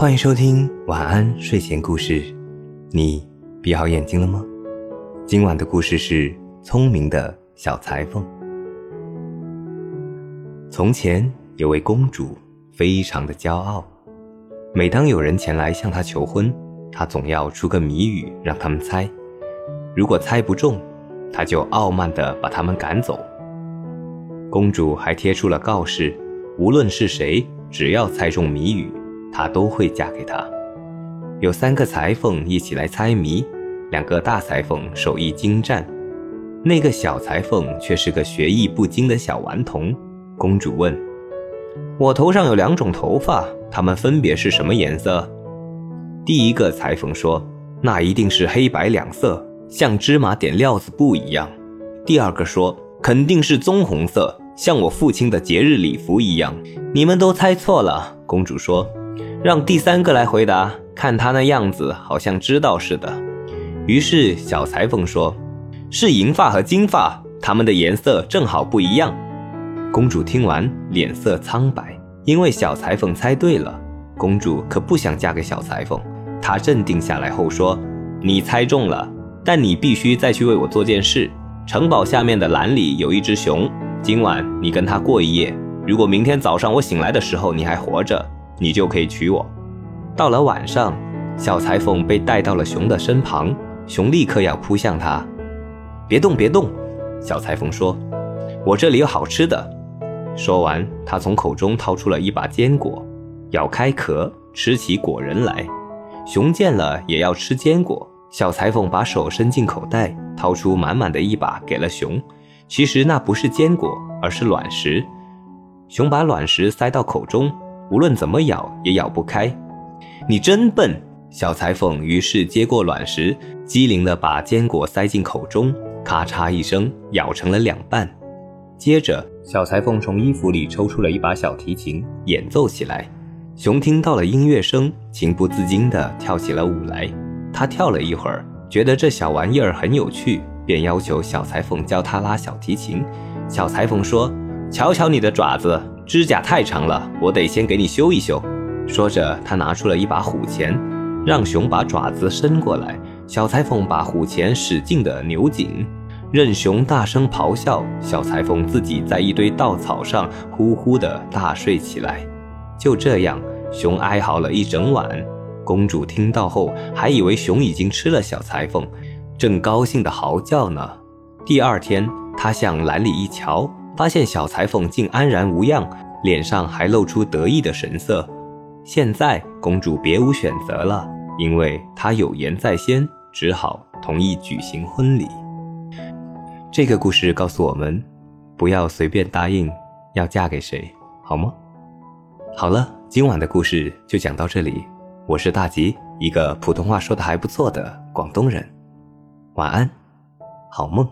欢迎收听晚安睡前故事。你闭好眼睛了吗？今晚的故事是聪明的小裁缝。从前有位公主，非常的骄傲。每当有人前来向她求婚，她总要出个谜语让他们猜。如果猜不中，她就傲慢地把他们赶走。公主还贴出了告示：无论是谁，只要猜中谜语，她都会嫁给他。有三个裁缝一起来猜谜，两个大裁缝手艺精湛，那个小裁缝却是个学艺不精的小顽童。公主问：“我头上有两种头发，它们分别是什么颜色？”第一个裁缝说：“那一定是黑白两色，像芝麻点料子布一样。”第二个说：“肯定是棕红色。”像我父亲的节日礼服一样，你们都猜错了。公主说：“让第三个来回答，看他那样子，好像知道似的。”于是小裁缝说：“是银发和金发，它们的颜色正好不一样。”公主听完，脸色苍白，因为小裁缝猜对了。公主可不想嫁给小裁缝，她镇定下来后说：“你猜中了，但你必须再去为我做件事。城堡下面的栏里有一只熊。”今晚你跟他过一夜，如果明天早上我醒来的时候你还活着，你就可以娶我。到了晚上，小裁缝被带到了熊的身旁，熊立刻要扑向他。别动，别动！小裁缝说：“我这里有好吃的。”说完，他从口中掏出了一把坚果，咬开壳，吃起果仁来。熊见了也要吃坚果，小裁缝把手伸进口袋，掏出满满的一把给了熊。其实那不是坚果，而是卵石。熊把卵石塞到口中，无论怎么咬也咬不开。你真笨！小裁缝于是接过卵石，机灵地把坚果塞进口中，咔嚓一声咬成了两半。接着，小裁缝从衣服里抽出了一把小提琴，演奏起来。熊听到了音乐声，情不自禁地跳起了舞来。他跳了一会儿，觉得这小玩意儿很有趣。便要求小裁缝教他拉小提琴。小裁缝说：“瞧瞧你的爪子，指甲太长了，我得先给你修一修。”说着，他拿出了一把虎钳，让熊把爪子伸过来。小裁缝把虎钳使劲地扭紧，任熊大声咆哮。小裁缝自己在一堆稻草上呼呼地大睡起来。就这样，熊哀嚎了一整晚。公主听到后，还以为熊已经吃了小裁缝。正高兴地嚎叫呢。第二天，她向篮里一瞧，发现小裁缝竟安然无恙，脸上还露出得意的神色。现在，公主别无选择了，因为她有言在先，只好同意举行婚礼。这个故事告诉我们，不要随便答应要嫁给谁，好吗？好了，今晚的故事就讲到这里。我是大吉，一个普通话说的还不错的广东人。晚安，好梦。